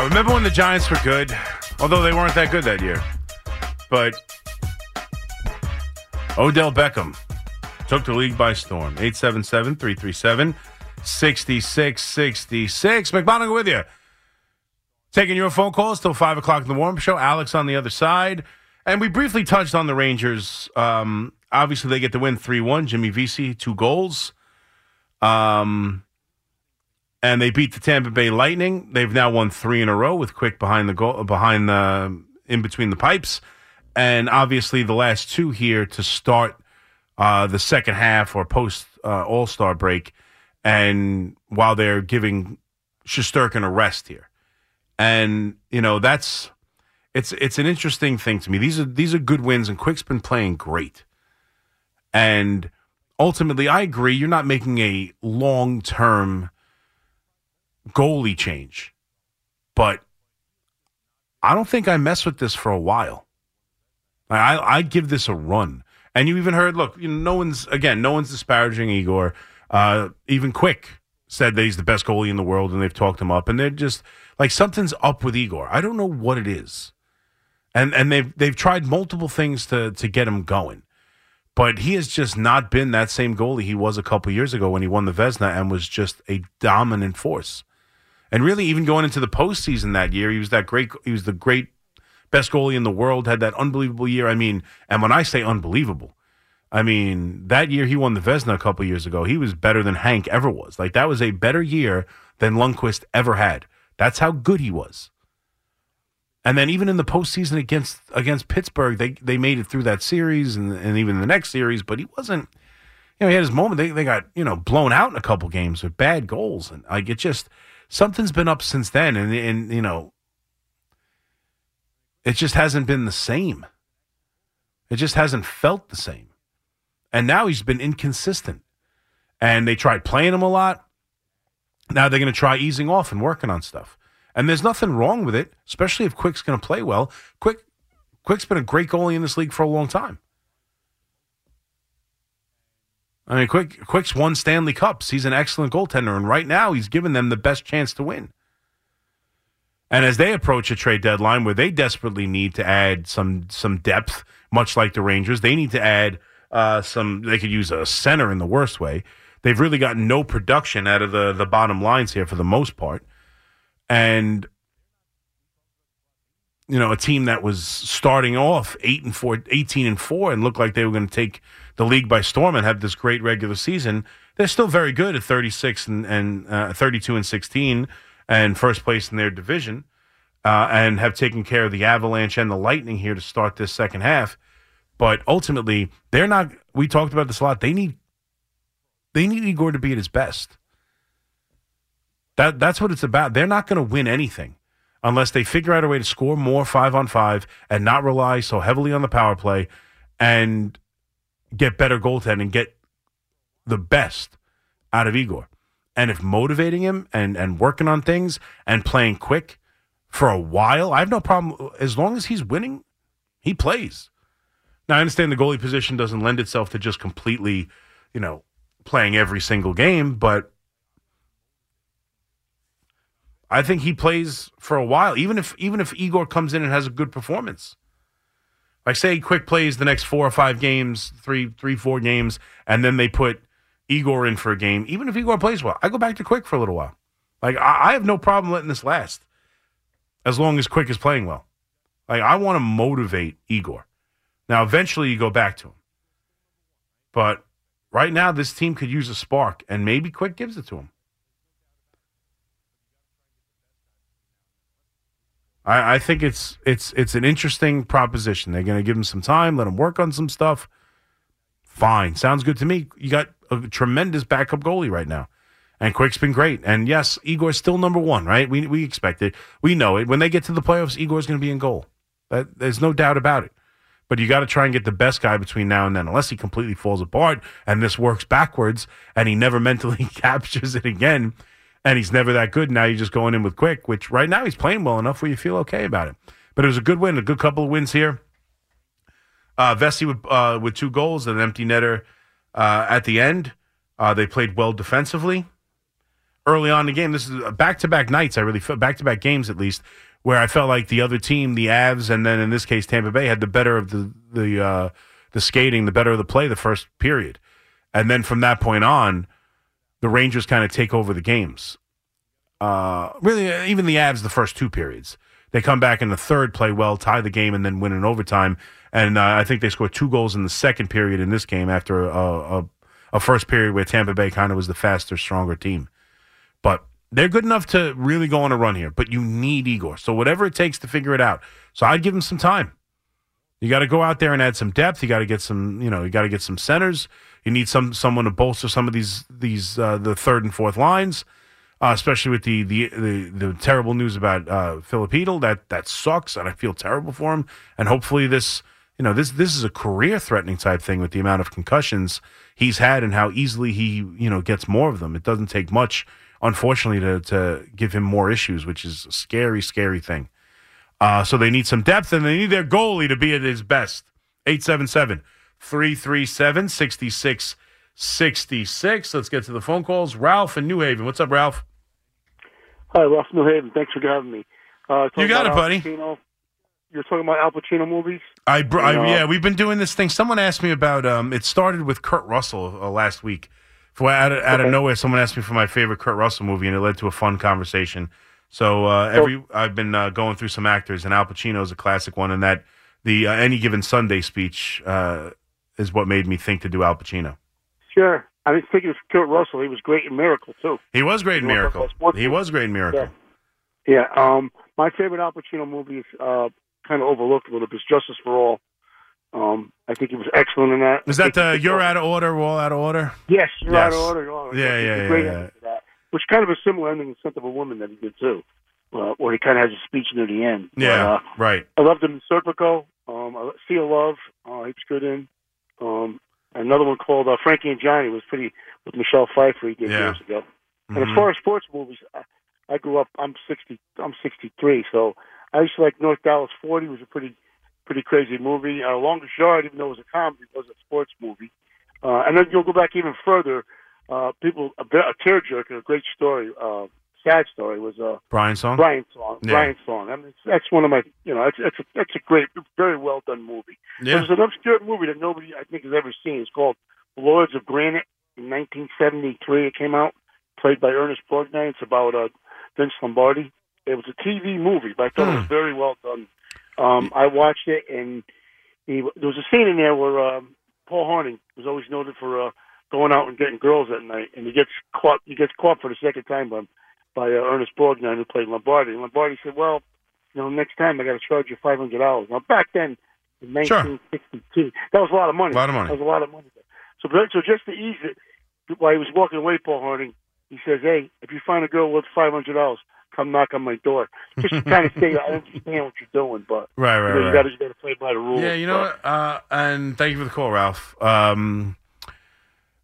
Ah, remember when the Giants were good? Although they weren't that good that year. But Odell Beckham took the league by storm. 877 337 6666. McMonigle with you. Taking your phone calls till 5 o'clock in the warm show. Alex on the other side. And we briefly touched on the Rangers. Um, obviously, they get the win 3 1. Jimmy Vesey, two goals. Um, and they beat the Tampa Bay Lightning. They've now won three in a row with Quick behind the goal, behind the in between the pipes, and obviously the last two here to start uh, the second half or post uh, All Star break, and while they're giving Shesterkin a rest here, and you know that's it's it's an interesting thing to me. These are these are good wins, and Quick's been playing great, and ultimately, I agree. You're not making a long term goalie change. But I don't think I mess with this for a while. I I give this a run. And you even heard, look, you know, no one's again, no one's disparaging Igor. Uh, even Quick said that he's the best goalie in the world, and they've talked him up. And they're just like something's up with Igor. I don't know what it is. And and they've they've tried multiple things to to get him going. But he has just not been that same goalie he was a couple years ago when he won the Vezina and was just a dominant force. And really, even going into the postseason that year, he was that great. He was the great best goalie in the world. Had that unbelievable year. I mean, and when I say unbelievable, I mean that year he won the Vezina a couple years ago. He was better than Hank ever was. Like that was a better year than Lundqvist ever had. That's how good he was. And then even in the postseason against against Pittsburgh, they they made it through that series and, and even the next series, but he wasn't. You know, he had his moment. They they got you know blown out in a couple games with bad goals, and like it just something's been up since then, and and you know, it just hasn't been the same. It just hasn't felt the same, and now he's been inconsistent. And they tried playing him a lot. Now they're going to try easing off and working on stuff. And there's nothing wrong with it, especially if Quick's going to play well. Quick, Quick's been a great goalie in this league for a long time. I mean, Quick Quick's won Stanley Cups. He's an excellent goaltender, and right now he's given them the best chance to win. And as they approach a trade deadline where they desperately need to add some some depth, much like the Rangers, they need to add uh, some. They could use a center in the worst way. They've really got no production out of the the bottom lines here for the most part, and you know a team that was starting off eight and four, 18 and four, and looked like they were going to take the league by storm and have this great regular season. They're still very good at 36 and, and uh, 32 and 16 and first place in their division uh, and have taken care of the Avalanche and the Lightning here to start this second half. But ultimately, they're not. We talked about this a lot. They need they need Igor to be at his best. That that's what it's about. They're not going to win anything unless they figure out a way to score more five on five and not rely so heavily on the power play and get better goaltending, get the best out of Igor. And if motivating him and, and working on things and playing quick for a while, I have no problem. As long as he's winning, he plays. Now, I understand the goalie position doesn't lend itself to just completely, you know, playing every single game, but I think he plays for a while, even if even if Igor comes in and has a good performance. Like say Quick plays the next four or five games, three, three, four games, and then they put Igor in for a game. Even if Igor plays well, I go back to Quick for a little while. Like I, I have no problem letting this last, as long as Quick is playing well. Like I want to motivate Igor. Now eventually you go back to him, but right now this team could use a spark, and maybe Quick gives it to him. I, I think it's it's it's an interesting proposition. They're going to give him some time, let him work on some stuff. Fine, sounds good to me. You got a tremendous backup goalie right now, And Quick's been great. And yes, Igor's still number one, right? We we expect it. We know it. When they get to the playoffs, Igor's going to be in goal. That, there's no doubt about it. But you got to try and get the best guy between now and then, unless he completely falls apart and this works backwards and he never mentally captures it again and he's never that good. Now you're just going in with Quick, which right now he's playing well enough where you feel okay about it. But it was a good win, a good couple of wins here. Uh, Vesey with, uh, with two goals and an empty netter uh, at the end. Uh, they played well defensively early on in the game. This is back to back nights. I really felt back to back games at least where I felt like the other team, the Avs, and then in this case Tampa Bay, had the better of the the uh, the skating, the better of the play the first period, and then from that point on, the Rangers kind of take over the games. Uh, really, even the Avs the first two periods. They come back in the third, play well, tie the game, and then win in overtime. And uh, I think they scored two goals in the second period in this game after a, a, a first period where Tampa Bay kind of was the faster, stronger team. But they're good enough to really go on a run here. But you need Igor. So whatever it takes to figure it out. So I'd give him some time. You got to go out there and add some depth. You got to get some, you know, you got to get some centers. You need some someone to bolster some of these these uh, the third and fourth lines, uh, especially with the, the the the terrible news about uh, Filip Chytil. That that sucks, and I feel terrible for him. And hopefully this, you know, this this is a career threatening type thing with the amount of concussions he's had and how easily he you know gets more of them. It doesn't take much, unfortunately, to to give him more issues, which is a scary, scary thing. Uh, so they need some depth and they need their goalie to be at his best. 877 337 6666. Let's get to the phone calls. Ralph in New Haven. What's up, Ralph? Hi, Ralph New Haven. Thanks for having me. Uh, You got it, buddy. Pacino. You're talking about Al Pacino movies? I, br- I yeah, we've been doing this thing. Someone asked me about. Um, it started with Kurt Russell uh, last week. For out of, out of nowhere, someone asked me for my favorite Kurt Russell movie, and it led to a fun conversation. So uh, every I've been uh, going through some actors, and Al Pacino is a classic one, and that the uh, any given Sunday speech uh, is what made me think to do Al Pacino. Sure. I was thinking of Kurt Russell. He was great in Miracle, too. He was great in Miracle. to talk about sports? He was great in Miracle. Yeah. Yeah. Um, my favorite Al Pacino movie is uh, kind of overlooked a little bit. Justice for All. Um, I think he was excellent in that. Is that the You're Out of Order, We're All Out of Order? Yes, you're Yes. out of order. You're out of order. Yeah, yeah, yeah, yeah. that. Which kind of a similar ending in Scent of a Woman that he did too, uh, where he kind of has a speech near the end. But, Yeah, uh, right. I loved him in Serpico. Um, I- Sea of Love. Uh, he was good in. Um, another one called uh, Frankie and Johnny was pretty with Michelle Pfeiffer. He did Yeah. years ago. And Mhm. as far as sports movies, I, I grew up. I'm 60. I'm 63. So I used to like North Dallas 40. was a pretty pretty crazy movie. Uh, Longest Yard, even though it was a comedy, was a sports movie. Uh, and then you'll go back even further. Uh, people a, a tearjerker, a great story, uh, sad story was uh, Brian Song? Brian song. Yeah. Brian song. I mean, that's one of my, you know, that's that's a, that's a great, very well done movie. Yeah. There's an obscure movie that nobody I think has ever seen. It's called Lords of Granite in 1973. It came out, played by Ernest Borgnine. It's about uh, Vince Lombardi. It was a TV movie, but I thought it was Hmm. very well done. Um, I watched it, and he, there was a scene in there where um, Paul Hornung was always noted for uh, going out and getting girls at night, and he gets caught. He gets caught for the second time by by uh, Ernest Borgnine, who played Lombardi. And Lombardi said, "Well, you know, next time I got to charge you five hundred dollars." Now, back then, in Sure. 1962, that was a lot of money. A lot of money. That was a lot of money. So, but- so just to ease it, while he was walking away, Paul Harding, he says, "Hey, if you find a girl worth five hundred dollars, come knock on my door." Just to kind of say, I understand what you're doing, but Right, you, right, know, you right. got to you got to play by the rules. Yeah, you know but- Uh, and thank you for the call, Ralph. Um,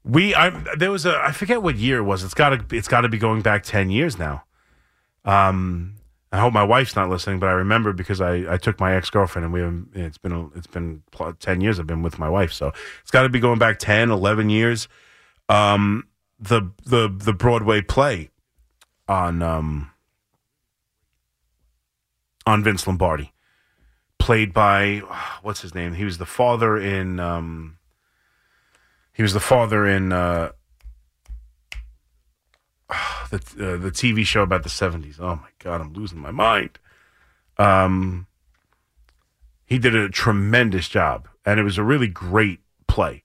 we, I, there was a, I forget what year it was. It's got to, it's got to be going back ten years now. Um, I hope my wife's not listening, but I remember because I, I took my ex girlfriend and we, have it's been, it's been ten years. I've been with my wife, so it's got to be going back 10, 11 years. Um, the the the Broadway play on um on Vince Lombardi played by what's his name? He was the father in um he was the father in uh the uh, the TV show about the 70s. Oh my god, I'm losing my mind. Um he did a tremendous job and it was a really great play.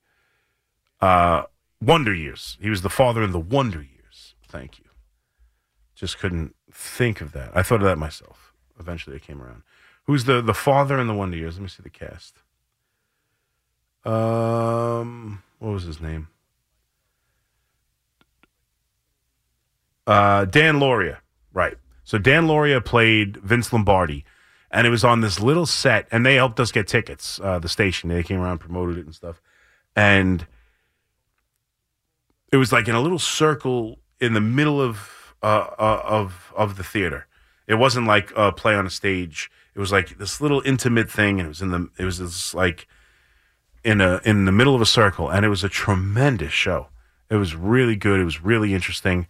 Uh Wonder Years. He was the father in the Wonder Years. Thank you. Just couldn't think of that. I thought of that myself. Eventually it came around. Who's the the father in the Wonder Years? Let me see the cast. Um, what was his name? Uh, Dan Lauria, right? So Dan Lauria played Vince Lombardi, and it was on this little set, and they helped us get tickets. Uh, the station they came around, promoted it and stuff, and it was like in a little circle in the middle of uh, uh, of of the theater. It wasn't like a play on a stage. It was like this little intimate thing, and it was in the it was this like in a in the middle of a circle, and it was a tremendous show. It was really good. It was really interesting.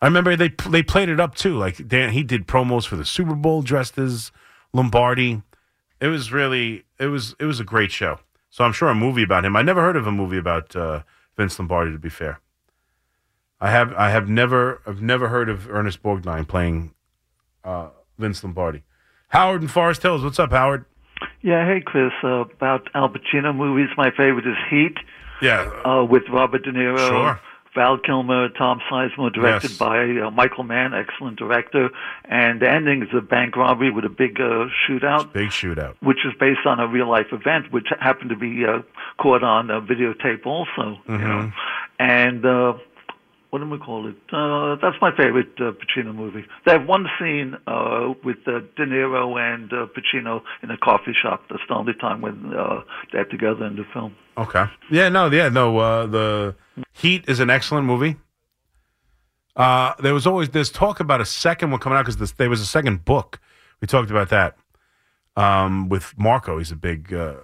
I remember they they played it up too. Like Dan, he did promos for the Super Bowl dressed as Lombardi. It was really it was it was a great show. So I'm sure a movie about him. I never heard of a movie about uh, Vince Lombardi. To be fair, I have I have never I've never heard of Ernest Borgnine playing uh, Vince Lombardi. Howard and Forest Hills. What's up, Howard? Yeah, hey Chris. Uh, about Al Pacino movies, my favorite is Heat Yeah. uh, with Robert De Niro, Sure. Val Kilmer, Tom Sizemore, directed Yes. by uh, Michael Mann, excellent director. And the ending is a bank robbery with a big uh, shootout, Big shootout. which is based on a real life event, which happened to be uh, caught on uh, videotape also. You know, and uh, what do we call it? Uh, that's my favorite uh, Pacino movie. They have one scene uh, with uh, De Niro and uh, Pacino in a coffee shop. That's the only time when uh, they're together in the film. Okay. Yeah, no, yeah, no. Uh, the Heat is an excellent movie. Uh, there was always this talk about a second one coming out because there was a second book. We talked about that um, with Marco. He's a big uh,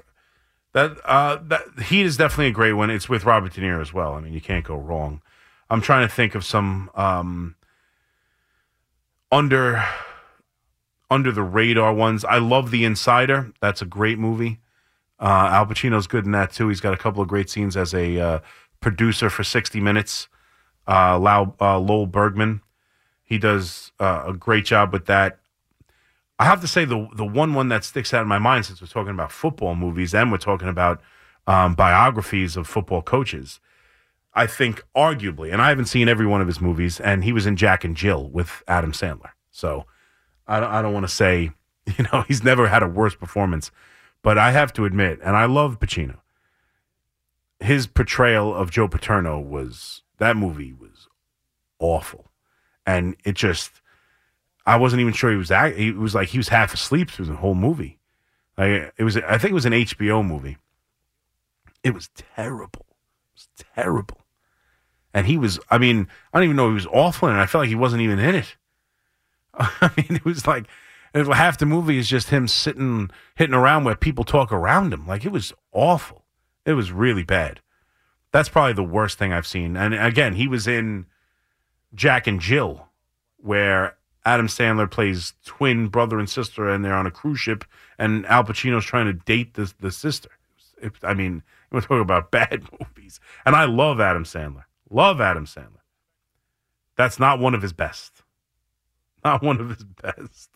that uh, that Heat is definitely a great one. It's with Robert De Niro as well. I mean, you can't go wrong. I'm trying to think of some um, under under the radar ones. I love The Insider. That's a great movie. Uh, Al Pacino's good in that too. He's got a couple of great scenes as a uh, producer for 60 Minutes. Uh, uh, Lowell Bergman, he does uh, a great job with that. I have to say the the one one that sticks out in my mind since we're talking about football movies and we're talking about um, biographies of football coaches. I think arguably, and I haven't seen every one of his movies, and he was in Jack and Jill with Adam Sandler. So I don't, I don't want to say, you know, he's never had a worse performance, but I have to admit, and I love Pacino. His portrayal of Joe Paterno was that movie was awful, and it just I wasn't even sure he was act. He was like he was half asleep through the whole movie. Like it was, I think it was an HBO movie. It was terrible. It was terrible. And he was, I mean, I don't even know he was awful it. I felt like he wasn't even in it. I mean, it was like half the movie is just him sitting, hitting around where people talk around him. Like it was awful. It was really bad. That's probably the worst thing I've seen. And again, he was in Jack and Jill, where Adam Sandler plays twin brother and sister, and they're on a cruise ship, and Al Pacino's trying to date the the sister. It, I mean, we're talking about bad movies, and I love Adam Sandler. Love Adam Sandler. That's not one of his best. Not one of his best.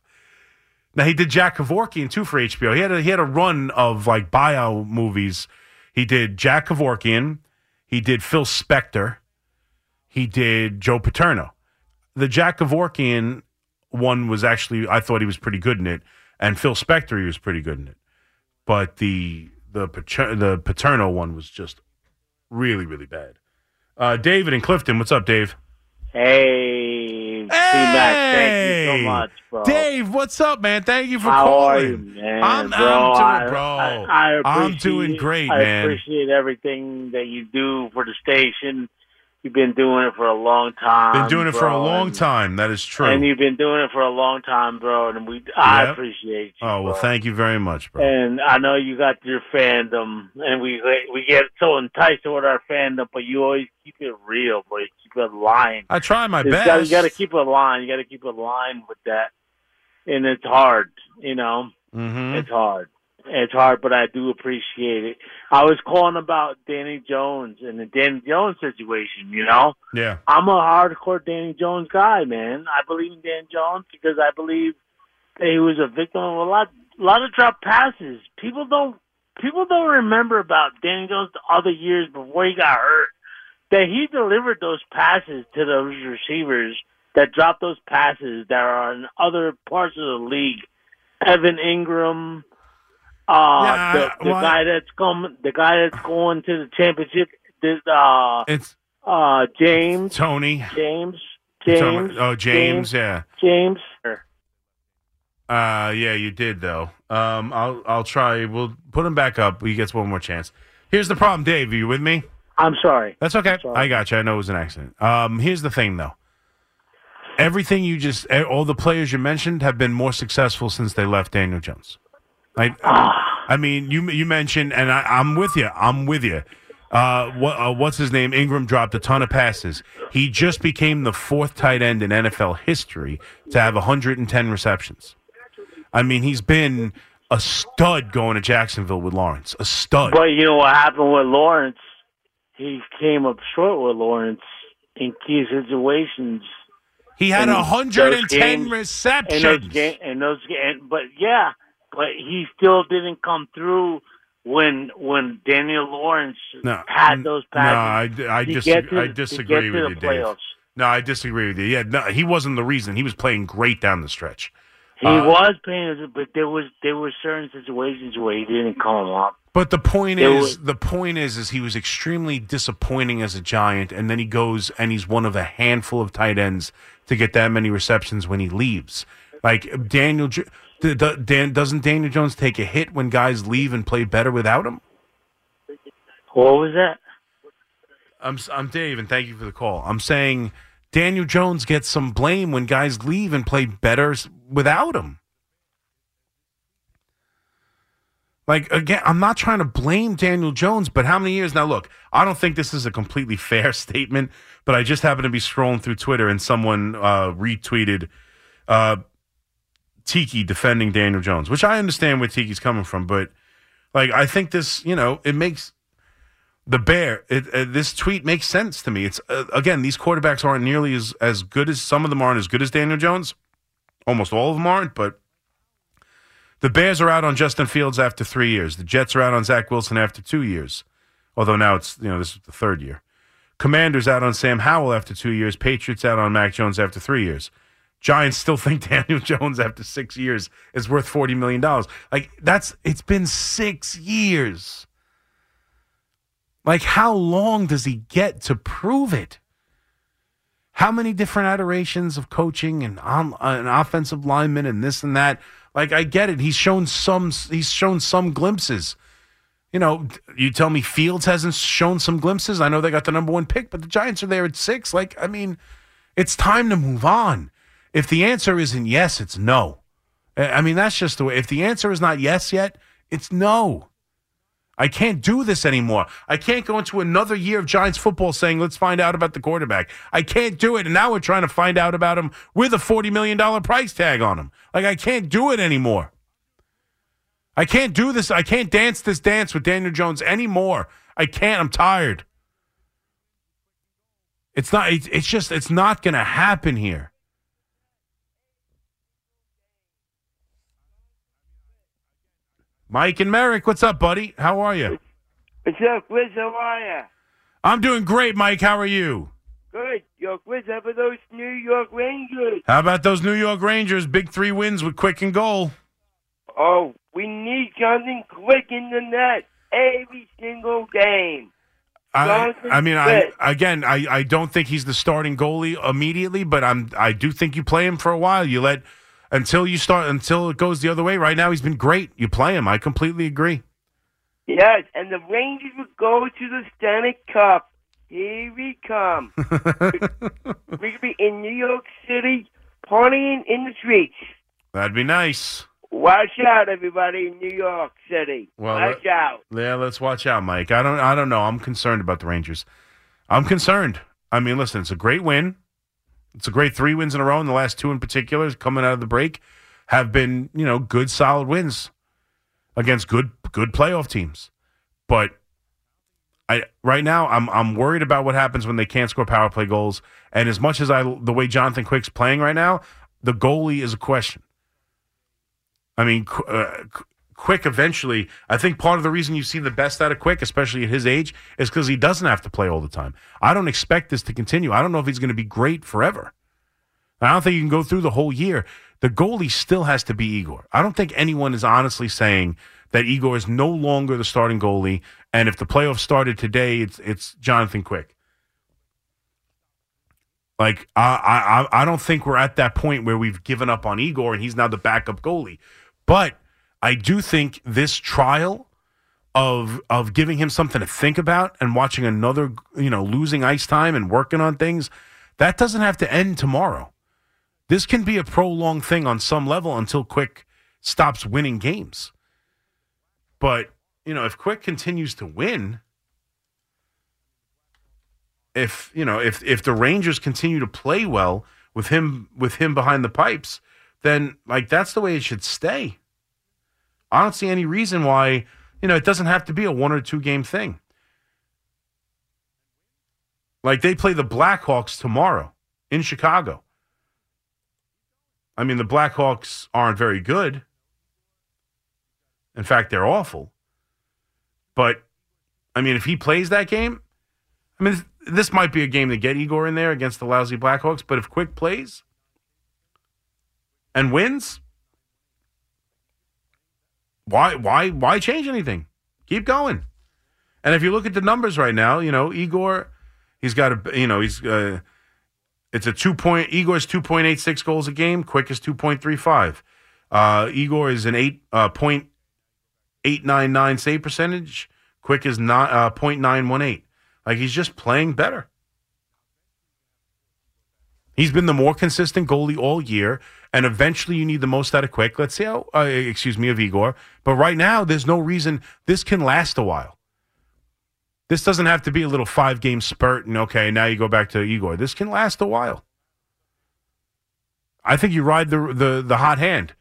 Now he did Jack Kevorkian too for HBO. He had a, he had a run of like bio movies. He did Jack Kevorkian. He did Phil Spector. He did Joe Paterno. The Jack Kevorkian one was actually I thought he was pretty good in it, and Phil Spector he was pretty good in it. But the the the Paterno one was just really really bad. Uh, David and Clifton, what's up, Dave? Hey, C-Mac, thank you so much, bro. Dave, what's up, man? Thank you for How calling. are you, man? I'm, bro, I'm doing, bro. I, I I'm doing great, I man. I appreciate everything that you do for the station. You've been doing it for a long time. Been doing it for a long and- time. That is true. And you've been doing it for a long time, bro. And we, I appreciate you. oh well, bro. thank you very much, bro. And I know you got your fandom, and we we get so enticed with our fandom, but you always keep it real, boy. You keep it line. I try my It's best. got- you got to keep a line. You got to keep a line with that, and it's hard. You know, hmm it's hard. It's hard, but I do appreciate it. I was calling about Danny Jones and the Danny Jones situation. You know, Yeah. I'm a hardcore Danny Jones guy, man. I believe in Dan Jones because I believe that he was a victim of a lot, a lot of drop passes. People don't, people don't remember about Danny Jones the other years before he got hurt. That he delivered those passes to those receivers that dropped those passes that are in other parts of the league. Evan Engram, uh, Yeah, the, the well, guy that's coming, the guy that's going to the championship. This, uh, It's uh, James, Tony. James, James. oh, James, yeah. James. Uh, yeah, you did though. Um, I'll I'll try. We'll put him back up. He gets one more chance. Here's the problem, Dave. Are you with me? I'm sorry. That's okay. Sorry. I got you. I know it was an accident. Um, here's the thing, though. Everything you just, all the players you mentioned have been more successful since they left Daniel Jones. Like, I mean, you you mentioned, and I, I'm with you. I'm with you. Uh, what, uh, what's his name? Engram dropped a ton of passes. He just became the fourth tight end in NFL history to have 110 receptions. I mean, he's been a stud going to Jacksonville with Lawrence. A stud. But you know what happened with Lawrence? He came up short with Lawrence in key situations. He had 110 games- receptions. And those game, and those ga- but yeah, but he still didn't come through when when Daniel Lawrence No, had those No, passes. I, I, to dis- get to- I to disagree with you, the Dave. playoffs. No, I disagree with you. Yeah, no, he wasn't the reason. He was playing great down the stretch. He Uh, was paying, but there was there were certain situations where he didn't come up. But the point There is, was- the point is, is he was extremely disappointing as a Giant, and then he goes and he's one of a handful of tight ends to get that many receptions when he leaves. Like Daniel, Jo- the, the, Dan, doesn't Daniel Jones take a hit when guys leave and play better without him? What was that? I'm I'm Dave, and thank you for the call. I'm saying Daniel Jones gets some blame when guys leave and play better without him. Like again, I'm not trying to blame Daniel Jones, but how many years now? Look, I don't think this is a completely fair statement, but I just happened to be scrolling through Twitter and someone uh, retweeted uh, Tiki defending Daniel Jones, which I understand where Tiki's coming from, but like I think this, you know, it makes the bear it, uh, this tweet makes sense to me. It's uh, again these quarterbacks aren't nearly as as good as some of them aren't as good as daniel jones. Almost all of them aren't but the bears are out on justin fields after three years. The jets are out on zach wilson after two years although now it's you know this is the third year. Commanders out on sam howell after two years. Patriots out on mac jones after three years giants still think daniel jones after six years is worth 40 million dollars like that's it's been six years like, how long does he get to prove it? How many different iterations of coaching and on, an offensive lineman and this and that? Like, I get it. He's shown some. He's shown some glimpses. You know, you tell me Fields hasn't shown some glimpses. I know they got the number one pick, but the Giants are there at six. Like, I mean, it's time to move on. If the answer isn't yes, it's no. I mean, that's just the way. If the answer is not yes yet, it's no. I can't do this anymore. I can't go into another year of Giants football saying, let's find out about the quarterback. I can't do it. And now we're trying to find out about him with a $40 million price tag on him. Like, I can't do it anymore. I can't do this. I can't dance this dance with Daniel Jones anymore. I can't. I'm tired. It's not, it's just, it's not going to happen here. Mike and Merrick, what's up, buddy? How are you? What's up, Chris? How are ya? I'm doing great, Mike. How are you? Good. Yo, Chris, how about those New York Rangers? How about those New York Rangers? Big three wins with quick and goal. Oh, we need something quick in the net every single game. I, I mean, I again, I, I don't think he's the starting goalie immediately, but I'm I do think you play him for a while. You let until you start until it goes the other way. Right now, he's been great. You play him. I completely agree. Yes, and the Rangers would go to the Stanley Cup. Here we come. we could be in New York City partying in the streets. That'd be nice. Watch out, everybody in New York City. Well, Watch let- out. Yeah, let's watch out, Mike. I don't I don't know. I'm concerned about the Rangers. I'm concerned. I mean, listen, it's a great win. It's a great three wins in a row, and the last two in particular, coming out of the break, have been you know good, solid wins against good good playoff teams. But I right now, I'm I'm worried about what happens when they can't score power play goals. And as much as I the way Jonathan Quick's playing right now, the goalie is a question. I mean, uh, Quick eventually, I think part of the reason you've seen the best out of Quick, especially at his age, is because he doesn't have to play all the time. I don't expect this to continue. I don't know if he's going to be great forever. I don't think you can go through the whole year. The goalie still has to be Igor. I don't think anyone is honestly saying that Igor is no longer the starting goalie, and if the playoffs started today, it's it's Jonathan Quick. Like I, I I don't think we're at that point where we've given up on Igor and he's now the backup goalie. But I do think this trial of of giving him something to think about and watching another you know losing ice time and working on things that doesn't have to end tomorrow. This can be a prolonged thing on some level until Quick stops winning games. But you know if Quick continues to win if you know if if the Rangers continue to play well with him with him behind the pipes, then like that's the way it should stay. I don't see any reason why you know it doesn't have to be a one or two game thing. Like they play the Blackhawks tomorrow in Chicago. I mean, the Blackhawks aren't very good. In fact, they're awful. But I mean, if he plays that game, I mean, this might be a game to get Igor in there against the lousy Blackhawks, but if Quick plays and wins, why why why change anything? Keep going. And if you look at the numbers right now, you know Igor, he's got a you know he's uh, it's a two point Igor's two point eight six goals a game. Quick is two point three five. Uh, Igor is an eight uh, point eight nine nine save percentage. Quick is not uh, point nine one eight. Like he's just playing better. He's been the more consistent goalie all year, and eventually you need the most out of Quick. Let's see how, uh, excuse me, of Igor. But right now, there's no reason this can last a while. This doesn't have to be a little five game spurt, and okay, now you go back to Igor. This can last a while. I think you ride the the, the hot hand.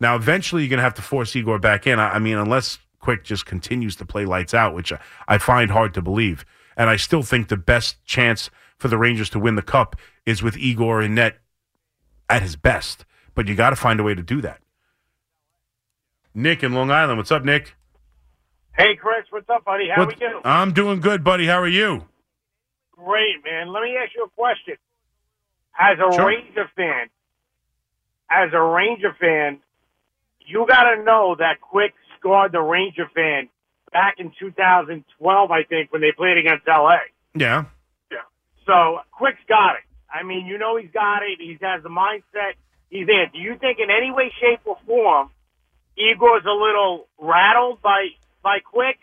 Now, eventually, you're going to have to force Igor back in. I, I mean, unless Quick just continues to play lights out, which I, I find hard to believe. And I still think the best chance for the Rangers to win the cup is with Igor in net at his best. But you got to find a way to do that. Nick in Long Island. What's up, Nick? Hey, Chris. What's up, buddy? How What- we doing? I'm doing good, buddy. How are you? Great, man. Let me ask you a question. As a Sure. Ranger fan, as a Ranger fan, you got to know that Quick scored the Ranger fan back in 2012, I think, when they played against LA. Yeah. So Quick's got it. I mean, you know he's got it. He has the mindset. He's there. Do you think in any way, shape, or form, Igor's a little rattled by by Quick?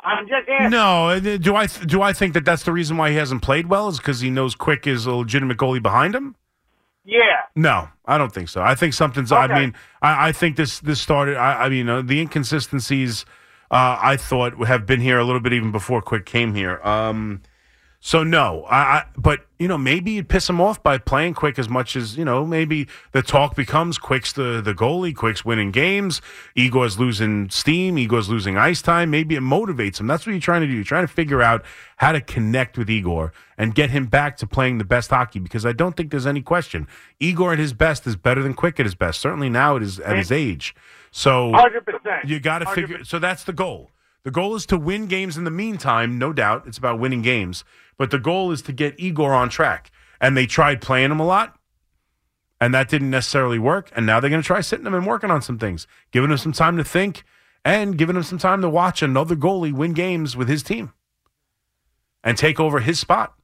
I'm just asking. No. uh, Do I do I think that that's the reason why he hasn't played well? Is because he knows Quick is a legitimate goalie behind him? Yeah. No, I don't think so. I think something's. I mean, I, I think this this started. I, I mean, uh, the inconsistencies. Uh, I thought have been here a little bit even before Quick came here. Um, so no, I, I. But you know, maybe you'd piss him off by playing Quick as much as you know. Maybe the talk becomes Quick's the the goalie. Quick's winning games. Igor's losing steam. Igor's losing ice time. Maybe it motivates him. That's what you're trying to do. You're trying to figure out how to connect with Igor and get him back to playing the best hockey. Because I don't think there's any question. Igor at his best is better than Quick at his best. Certainly now at his at his age. So Hundred percent. you got to figure. So that's the goal. The goal is to win games in the meantime, no doubt. It's about winning games. But the goal is to get Igor on track. And they tried playing him a lot, and that didn't necessarily work. And now they're going to try sitting him and working on some things, giving him some time to think, and giving him some time to watch another goalie win games with his team and take over his spot.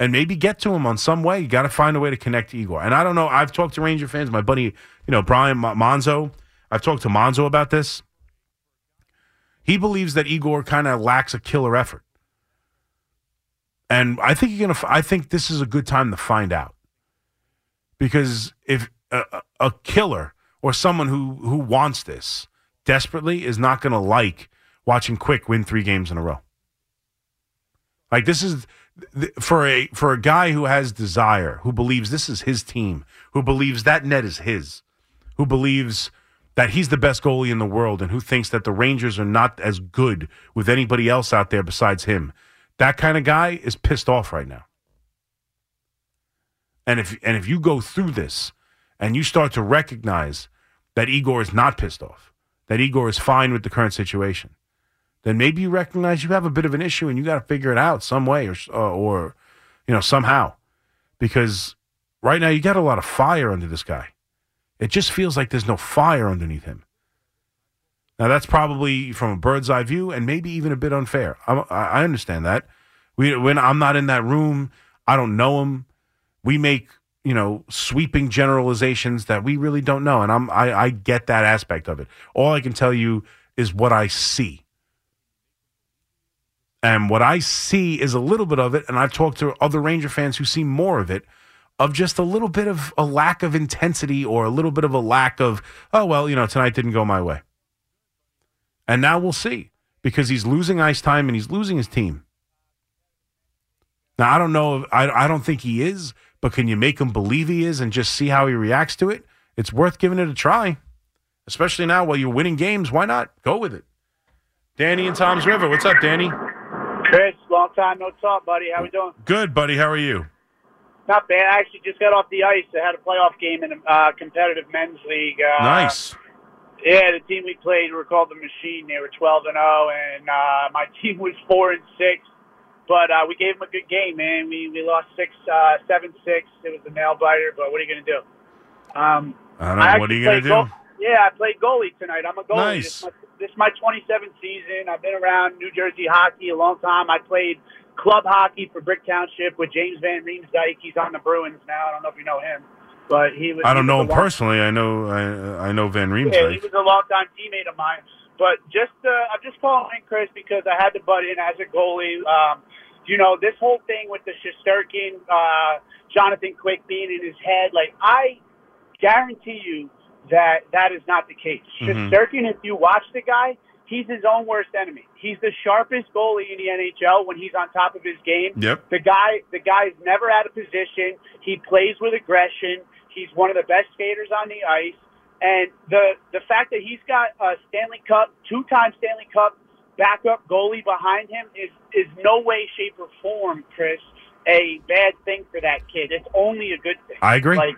And maybe get to him on some way. You got to find a way to connect to Igor. And I don't know. I've talked to Ranger fans. My buddy, you know, Brian Monzo. I've talked to Monzo about this. He believes that Igor kind of lacks a killer effort. And I think you're gonna. I think this is a good time to find out, because if a, a- killer or someone who who wants this desperately is not to like watching Quick win three games in a row. Like this is for a for a guy who has desire, who believes this is his team, who believes that net is his, who believes that he's the best goalie in the world, and who thinks that the Rangers are not as good with anybody else out there besides him. That kind of guy is pissed off right now. And if and if you go through this and you start to recognize that Igor is not pissed off, that Igor is fine with the current situation, then maybe you recognize you have a bit of an issue and you got to figure it out some way or uh, or you know somehow because right now you got a lot of fire under this guy. It just feels like there's no fire underneath him. Now that's probably from a bird's eye view and maybe even a bit unfair. I, I understand that, We when I'm not in that room, I don't know him. We make you know sweeping generalizations that we really don't know, and I'm I, I get that aspect of it. All I can tell you is what I see. And what I see is a little bit of it, and I've talked to other Ranger fans who see more of it, of just a little bit of a lack of intensity or a little bit of a lack of, oh, well, you know, tonight didn't go my way. And now we'll see because he's losing ice time and he's losing his team. Now, I don't know, I, I don't think he is, but can you make him believe he is and just see how he reacts to it? It's worth giving it a try, especially now while you're winning games. Why not? Go with it. Danny and Tom's River. What's up, Danny? Chris, long time no talk, buddy. How we doing? Good, buddy. How are you? Not bad. I actually just got off the ice. I had a playoff game in a uh, competitive men's league. Uh, nice. Yeah, the team we played were called the Machine. They were 12 and 0, and uh, my team was four and six. But uh, we gave them a good game, man. We we lost six, uh, seven six. It was a nail biter, but what are you gonna do? Um, I don't know. What are you gonna do? goal- yeah, I played goalie tonight. I'm a goalie. Nice. This, is my, my 27th season. I've been around New Jersey hockey a long time. I played club hockey for Brick Township with James Van Riemsdyk. He's on the Bruins now. I don't know if you know him, but he was. I don't know him long- personally. I know I, I know Van yeah, he Riemsdyk. was a longtime teammate of mine. But just, uh, I'm just calling in, Chris, because I had to butt in as a goalie. Um, you know, this whole thing with the Shesterkin, uh, Jonathan Quick being in his head, like, I guarantee you that that is not the case. Mhm. Shesterkin, if you watch the guy, he's his own worst enemy. He's the sharpest goalie in the NHL when he's on top of his game. Yep. The guy, the guy's never out of position. He plays with aggression. He's one of the best skaters on the ice. And the the fact that he's got a Stanley Cup, two time Stanley Cup backup goalie behind him is is no way, shape, or form, Chris, a bad thing for that kid. It's only a good thing. I agree. Like,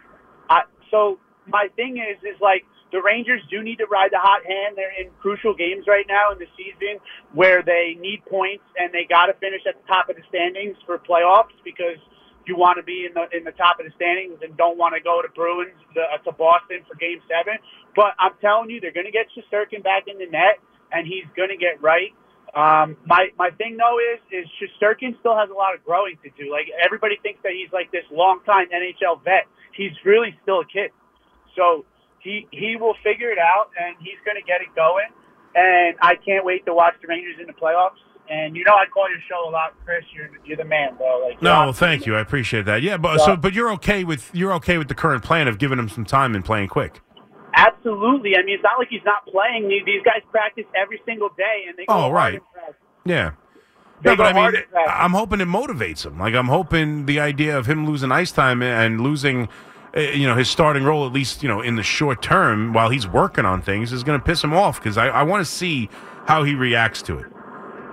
I, so my thing is, is like the Rangers do need to ride the hot hand. They're in crucial games right now in the season where they need points and they got to finish at the top of the standings for playoffs because you want to be in the in the top of the standings and don't want to go to Bruins the, uh, to Boston for Game Seven. But I'm telling you, they're going to get Shesterkin back in the net, and he's going to get right. Um, my my thing though is is Shesterkin still has a lot of growing to do. Like everybody thinks that he's like this long time NHL vet. He's really still a kid. So he he will figure it out, and he's going to get it going. And I can't wait to watch the Rangers in the playoffs. And you know I call your show a lot, Chris. You're you're the man, bro. Like No, well, thank you. I appreciate that. Yeah, but so but you're okay with you're okay with the current plan of giving him some time and playing quick. Absolutely. I mean, it's not like he's not playing. These guys practice every single day, and they go Oh, right. Yeah. They No, but I mean, hard in practice. I'm hoping it motivates him. Like I'm hoping the idea of him losing ice time and losing, uh, you know, his starting role at least, you know, in the short term while he's working on things is going to piss him off because I, I want to see how he reacts to it.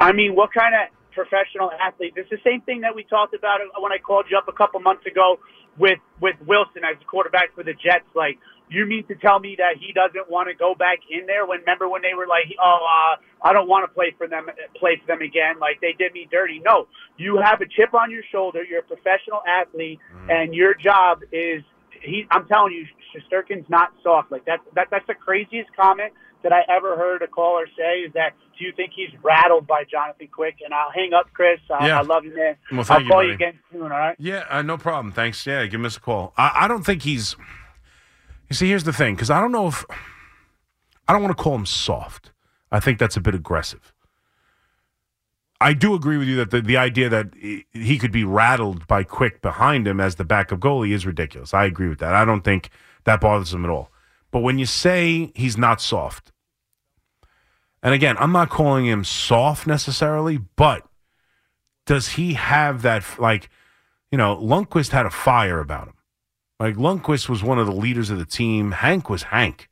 I mean, what kind of professional athlete? It's the same thing that we talked about when I called you up a couple months ago with with Wilson as the quarterback for the Jets. Like, you mean to tell me that he doesn't want to go back in there? When remember when they were like, oh, uh, I don't want to play for them, play for them again. Like they did me dirty. No, you have a chip on your shoulder. You're a professional athlete, and your job is. He, I'm telling you, Shesterkin's not soft. Like that, that. That's the craziest comment that I ever heard a caller say. Is that do you think he's rattled by Jonathan Quick? And I'll hang up, Chris. I, Yeah. I love you, man. Well, I'll you, call buddy. you again soon. All right. Yeah, uh, no problem. Thanks. Yeah, give us a call. I, I don't think he's. You see, here's the thing, because I don't know if I don't want to call him soft. I think that's a bit aggressive. I do agree with you that the, the idea that he- he could be rattled by Quick behind him as the backup goalie is ridiculous. I agree with that. I don't think that bothers him at all. But when you say he's not soft, and again, I'm not calling him soft necessarily, but does he have that like you know Lundqvist had a fire about him. Like Lundqvist was one of the leaders of the team. Hank was Hank.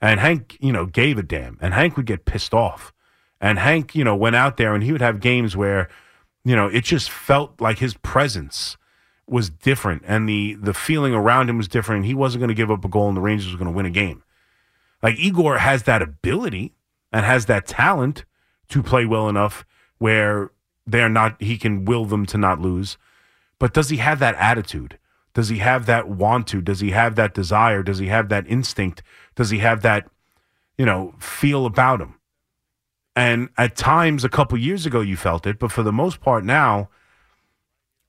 And Hank you know gave a damn. And Hank would get pissed off. And Hank you know went out there and he would have games where you know it just felt like his presence was different and the the feeling around him was different. He wasn't going to give up a goal and the Rangers were going to win a game. Like Igor has that ability and has that talent to play well enough where they're not he can will them to not lose. But does he have that attitude? Does he have that want to? Does he have that desire? Does he have that instinct? Does he have that, you know, feel about him? And at times, a couple years ago, you felt it, but for the most part now,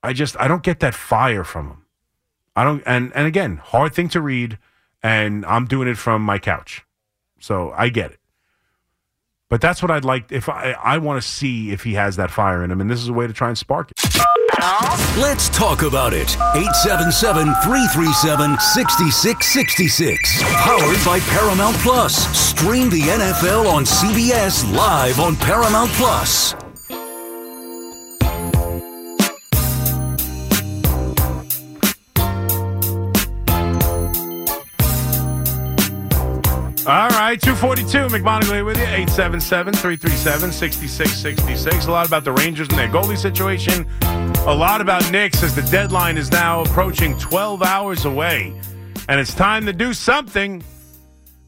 I just I don't get that fire from him. I don't, and and again, hard thing to read, and I'm doing it from my couch, so I get it. But that's what I'd like if I I want to see if he has that fire in him, and this is a way to try and spark it. Let's talk about it. 877 337 6666. Powered by Paramount Plus. Stream the NFL on CBS live on Paramount Plus. All right, 242, McMonigle with you, 877-337-6666. A lot about the Rangers and their goalie situation. A lot about Knicks as the deadline is now approaching 12 hours away. And it's time to do something.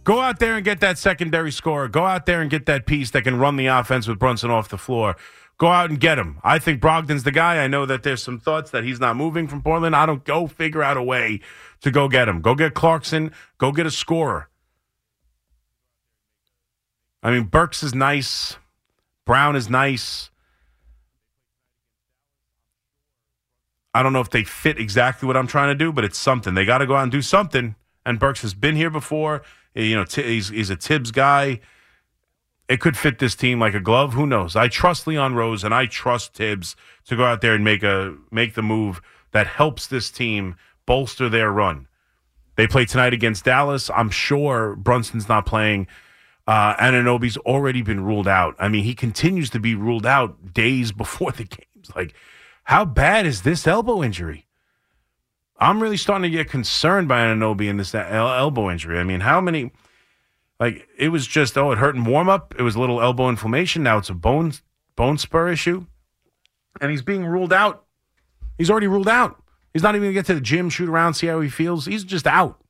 Go out there and get that secondary scorer. Go out there and get that piece that can run the offense with Brunson off the floor. Go out and get him. I think Brogdon's the guy. I know that there's some thoughts that he's not moving from Portland. I don't go figure out a way to go get him. Go get Clarkson. Go get a scorer. I mean, Burks is nice. Brown is nice. I don't know if they fit exactly what I'm trying to do, but it's something. They got to go out and do something. And Burks has been here before. You know, he's, he's a Thibs guy. It could fit this team like a glove. Who knows? I trust Leon Rose and I trust Thibs to go out there and make a make the move that helps this team bolster their run. They play tonight against Dallas. I'm sure Brunson's not playing. Uh, Anunoby's already been ruled out. I mean, he continues to be ruled out days before the games. Like, how bad is this elbow injury? I'm really starting to get concerned by Anunoby and this el- elbow injury. I mean, how many? Like, it was just oh, it hurt in warm up. It was a little elbow inflammation. Now it's a bone bone spur issue, and he's being ruled out. He's already ruled out. He's not even gonna get to the gym, shoot around, see how he feels. He's just out.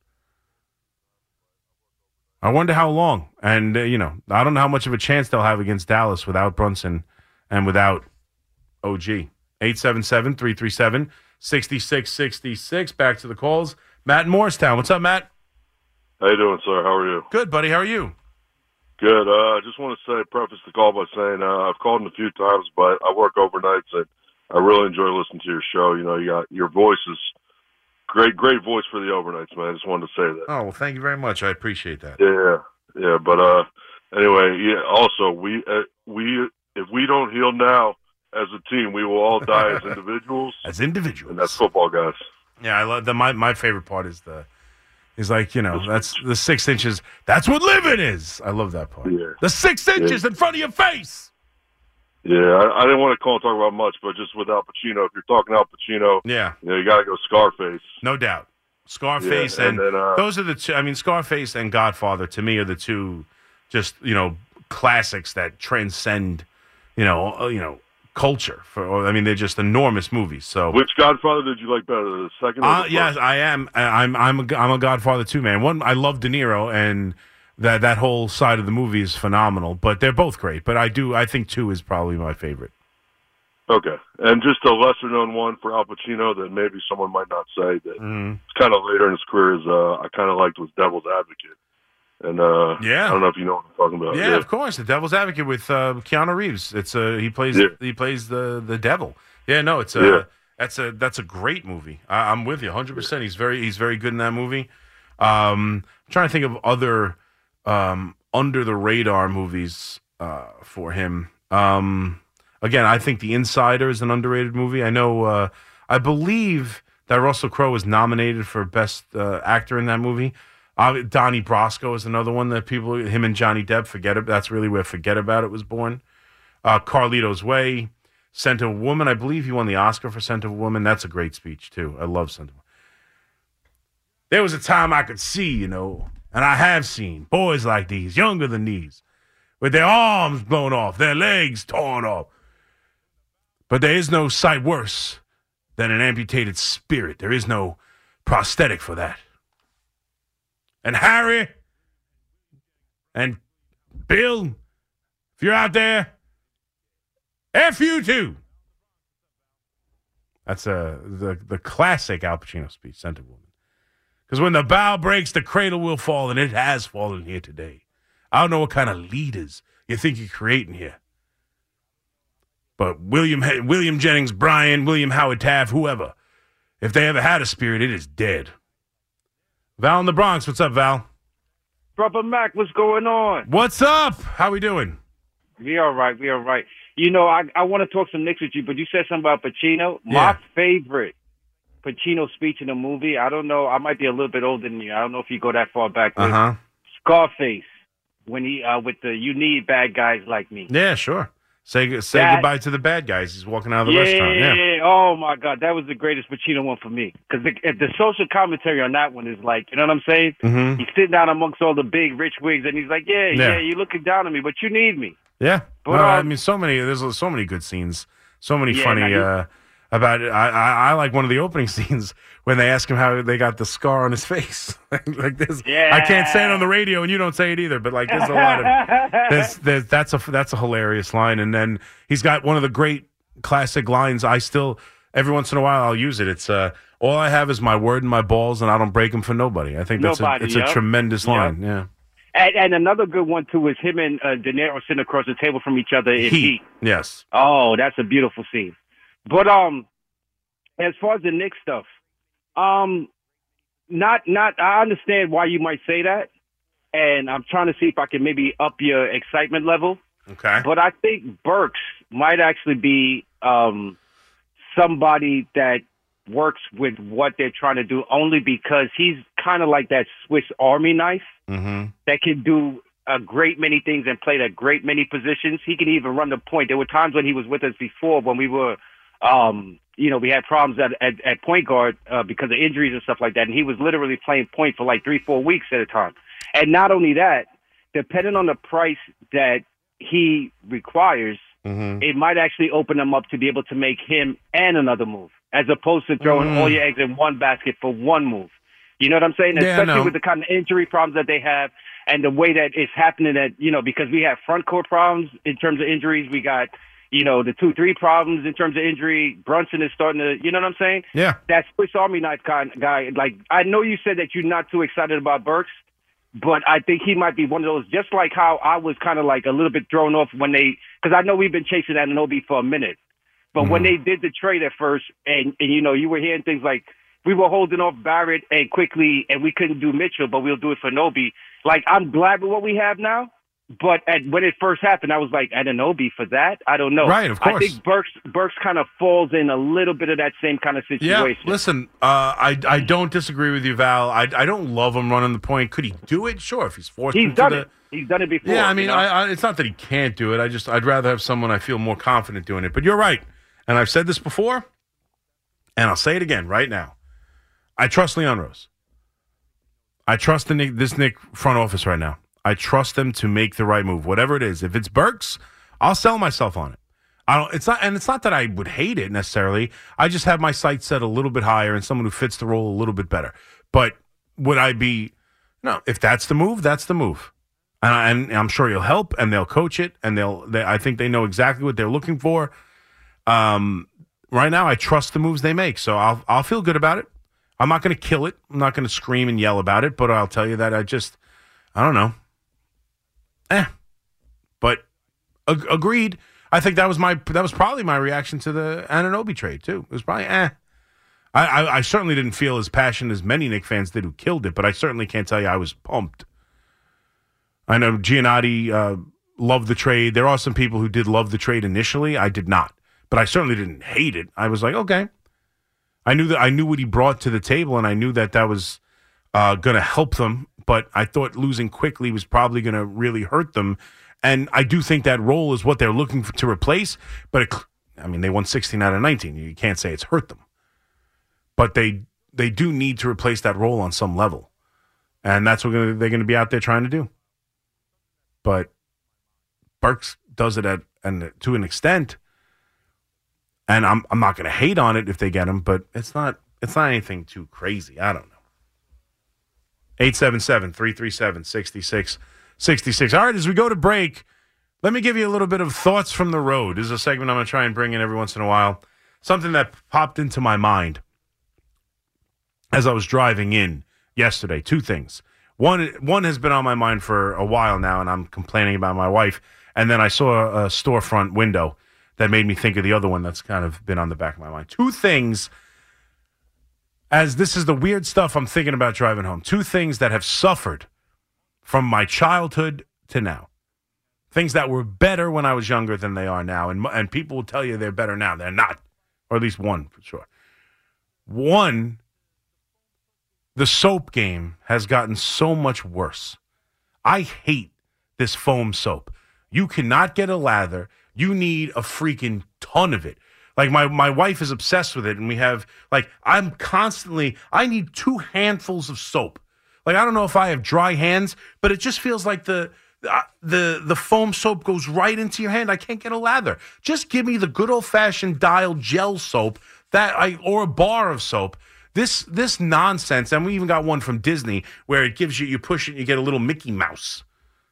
I wonder how long. And, uh, you know, I don't know how much of a chance they'll have against Dallas without Brunson and without OG. 877 337 6666. Back to the calls. Matt in Morristown. What's up, Matt? How you doing, sir? How are you? Good, buddy. How are you? Good. Uh, I just want to say, preface the call by saying uh, I've called in a few times, but I work overnights and I really enjoy listening to your show. You know, you got your voice is great, great voice for the overnights, man. I just wanted to say that. Oh, well, thank you very much. I appreciate that. Yeah, yeah. But uh, anyway, yeah. Also, we uh, we if we don't heal now as a team, we will all die as individuals. As individuals, and that's football, guys. Yeah, I love the my my favorite part is the is like you know that's the six inches. That's what living is. I love that part. Yeah. The six inches in front of your face. Yeah, I, I didn't want to call and talk about much, but just with Al Pacino, if you're talking Al Pacino, Yeah. you know, you got to go Scarface. No doubt. Scarface Yeah, and, and then, uh, those are the two. I mean, Scarface and Godfather to me are the two, just you know, classics that transcend, you know, uh, you know, culture. For I mean, they're just enormous movies. So, Which Godfather did you like better, the second? Or uh, the yes. I am. I'm. I'm. A, I'm a Godfather too, man. One, I love De Niro, and that that whole side of the movie is phenomenal. But they're both great. But I do. I think two is probably my favorite. Okay, and just a lesser known one for Al Pacino that maybe someone might not say that Mm-hmm. it's kind of later in his career is uh, I kind of liked was Devil's Advocate, and uh, Yeah. I don't know if you know what I'm talking about. Yeah, of course. The Devil's Advocate with uh, Keanu Reeves. It's uh, he plays Yeah. he plays the the devil. Yeah, no, it's uh, Yeah. that's a that's a great movie. I, I'm with you 100. percent He's very he's very good in that movie. Um, I'm trying to think of other um, under the radar movies uh, for him. Um, again, I think The Insider is an underrated movie. I know. Uh, I believe that Russell Crowe was nominated for best uh, actor in that movie. Uh, Donnie Brasco is another one that people, him and Johnny Depp, forget it. That's really where Forget About It was born. Uh, Carlito's Way, Scent of a Woman. I believe he won the Oscar for Scent of a Woman. That's a great speech too. I love Scent of a Woman. There was a time I could see, you know, and I have seen boys like these, younger than these, with their arms blown off, their legs torn off. But there is no sight worse than an amputated spirit. There is no prosthetic for that. And Harry and Bill, if you're out there, F you too. That's uh, the, the classic Al Pacino speech, Scent of Woman. Because when the bow breaks, the cradle will fall, and it has fallen here today. I don't know what kind of leaders you think you're creating here. But William William Jennings Bryan, William Howard Taft, whoever, if they ever had a spirit, it is dead. Val in the Bronx, what's up, Val? Brother Mac, what's going on? What's up? How we doing? We all right. We all right. You know, I I want to talk some Knicks with you, but you said something about Pacino. My favorite Pacino speech in a movie. I don't know. I might be a little bit older than you. I don't know if you go that far back. Uh huh. Scarface when he uh with the you need bad guys like me. Yeah, sure. Say say That- goodbye to the bad guys. He's walking out of the yeah, restaurant. Yeah. Oh my God, that was the greatest Pacino one for me. Because the, the social commentary on that one is like, you know what I'm saying? Mhm. He's sitting down amongst all the big rich wigs, and he's like, yeah, Yeah. yeah, you're looking down on me, but you need me. Yeah. But, No, I um, mean, so many. There's so many good scenes. So many Yeah, funny you- uh, about it. I, I I like one of the opening scenes when they ask him how they got the scar on his face. like this. I can't say it on the radio, and you don't say it either. But like, there's a lot of there's, there's, that's a that's a hilarious line. And then he's got one of the great classic lines. I still every once in a while I'll use it. It's uh, all I have is my word and my balls, and I don't break them for nobody. I think that's Nobody, a, it's yup. a tremendous line. Yeah. And, and another good one too is him and uh, De Niro sitting across the table from each other in Heat. Heat. Yes. Oh, that's a beautiful scene. But um, as far as the Knicks stuff, um, not not I understand why you might say that, and I'm trying to see if I can maybe up your excitement level. Okay. But I think Burks might actually be um somebody that works with what they're trying to do only because he's kind of like that Swiss Army knife Mm-hmm. that can do a great many things and played a great many positions. He can even run the point. There were times when he was with us before when we were, um, you know, we had problems at at, at point guard uh, because of injuries and stuff like that, and he was literally playing point for like three, four weeks at a time. And not only that, depending on the price that he requires, Mm-hmm. it might actually open them up to be able to make him and another move, as opposed to throwing Mm. all your eggs in one basket for one move. You know what I'm saying? Yeah, Especially with the kind of injury problems that they have and the way that it's happening that, you know, because we have front court problems in terms of injuries. We got, you know, the two, three problems in terms of injury. Brunson is starting to, you know what I'm saying? Yeah. That Swiss Army knife kind guy. Like, I know you said that you're not too excited about Burks, but I think he might be one of those, just like how I was kind of like a little bit thrown off when they, because I know we've been chasing that Anunoby for a minute. But when mm-hmm. they did the trade at first, and, and you know, you were hearing things like we were holding off Barrett and Quickley, and we couldn't do Mitchell, but we'll do it for Nobi. Like I'm glad with what we have now, but at, when it first happened, I was like, Anunoby for that? I don't know. Right, of course. I think Burks Burks kind of falls in a little bit of that same kind of situation. Yeah, listen, uh, I I don't disagree with you, Val. I I don't love him running the point. Could he do it? Sure, if he's forced He's done the. it. He's done it before. Yeah, I you mean, know? I, I, it's not that he can't do it. I just I'd rather have someone I feel more confident doing it. But you're right, and I've said this before, and I'll say it again right now. I trust Leon Rose. I trust the Knick, this Knick front office right now. I trust them to make the right move, whatever it is. If it's Burks, I'll sell myself on it. I don't. It's not, and it's not that I would hate it necessarily. I just have my sights set a little bit higher and someone who fits the role a little bit better. But would I be? No, if that's the move, that's the move, and, I, I'm sure he'll help and they'll coach it and they'll. They, I think they know exactly what they're looking for. Um, right now, I trust the moves they make, so I'll I'll feel good about it. I'm not going to kill it. I'm not going to scream and yell about it, but I'll tell you that I just, I don't know. Eh, but ag- agreed. I think that was my that was probably my reaction to the Anunoby trade too. It was probably eh. I, I, I certainly didn't feel as passionate as many Knick fans did who killed it, but I certainly can't tell you I was pumped. I know Giannotti uh, loved the trade. There are some people who did love the trade initially. I did not, but I certainly didn't hate it. I was like, okay. I knew that I knew what he brought to the table, and I knew that that was uh, going to help them. But I thought losing Quickley was probably going to really hurt them. And I do think that role is what they're looking for, to replace. But it, I mean, they won 16 out of 19. You can't say it's hurt them. But they they do need to replace that role on some level, and that's what gonna, they're going to be out there trying to do. But Burks does it at and to an extent, and I'm I'm not going to hate on it if they get him, but it's not it's not anything too crazy. I don't know. 877-337-6666. All right, as we go to break, let me give you a little bit of thoughts from the road. This is a segment I'm going to try and bring in every once in a while. Something that popped into my mind as I was driving in yesterday. Two things. One one has been on my mind for a while now, and I'm complaining about my wife. And then I saw a storefront window that made me think of the other one that's kind of been on the back of my mind. Two things, as this is the weird stuff I'm thinking about driving home. Two things that have suffered from my childhood to now. Things that were better when I was younger than they are now, and and people will tell you they're better now. They're not, or at least one for sure. One, the soap game has gotten so much worse. I hate this foam soap. You cannot get a lather. You need a freaking ton of it. Like my my wife is obsessed with it, and we have like I'm constantly. I need two handfuls of soap. Like I don't know if I have dry hands, but it just feels like the uh, the the foam soap goes right into your hand. I can't get a lather. Just give me the good old fashioned dial gel soap that I or a bar of soap. This this nonsense, and we even got one from Disney where it gives you you push it, and you get a little Mickey Mouse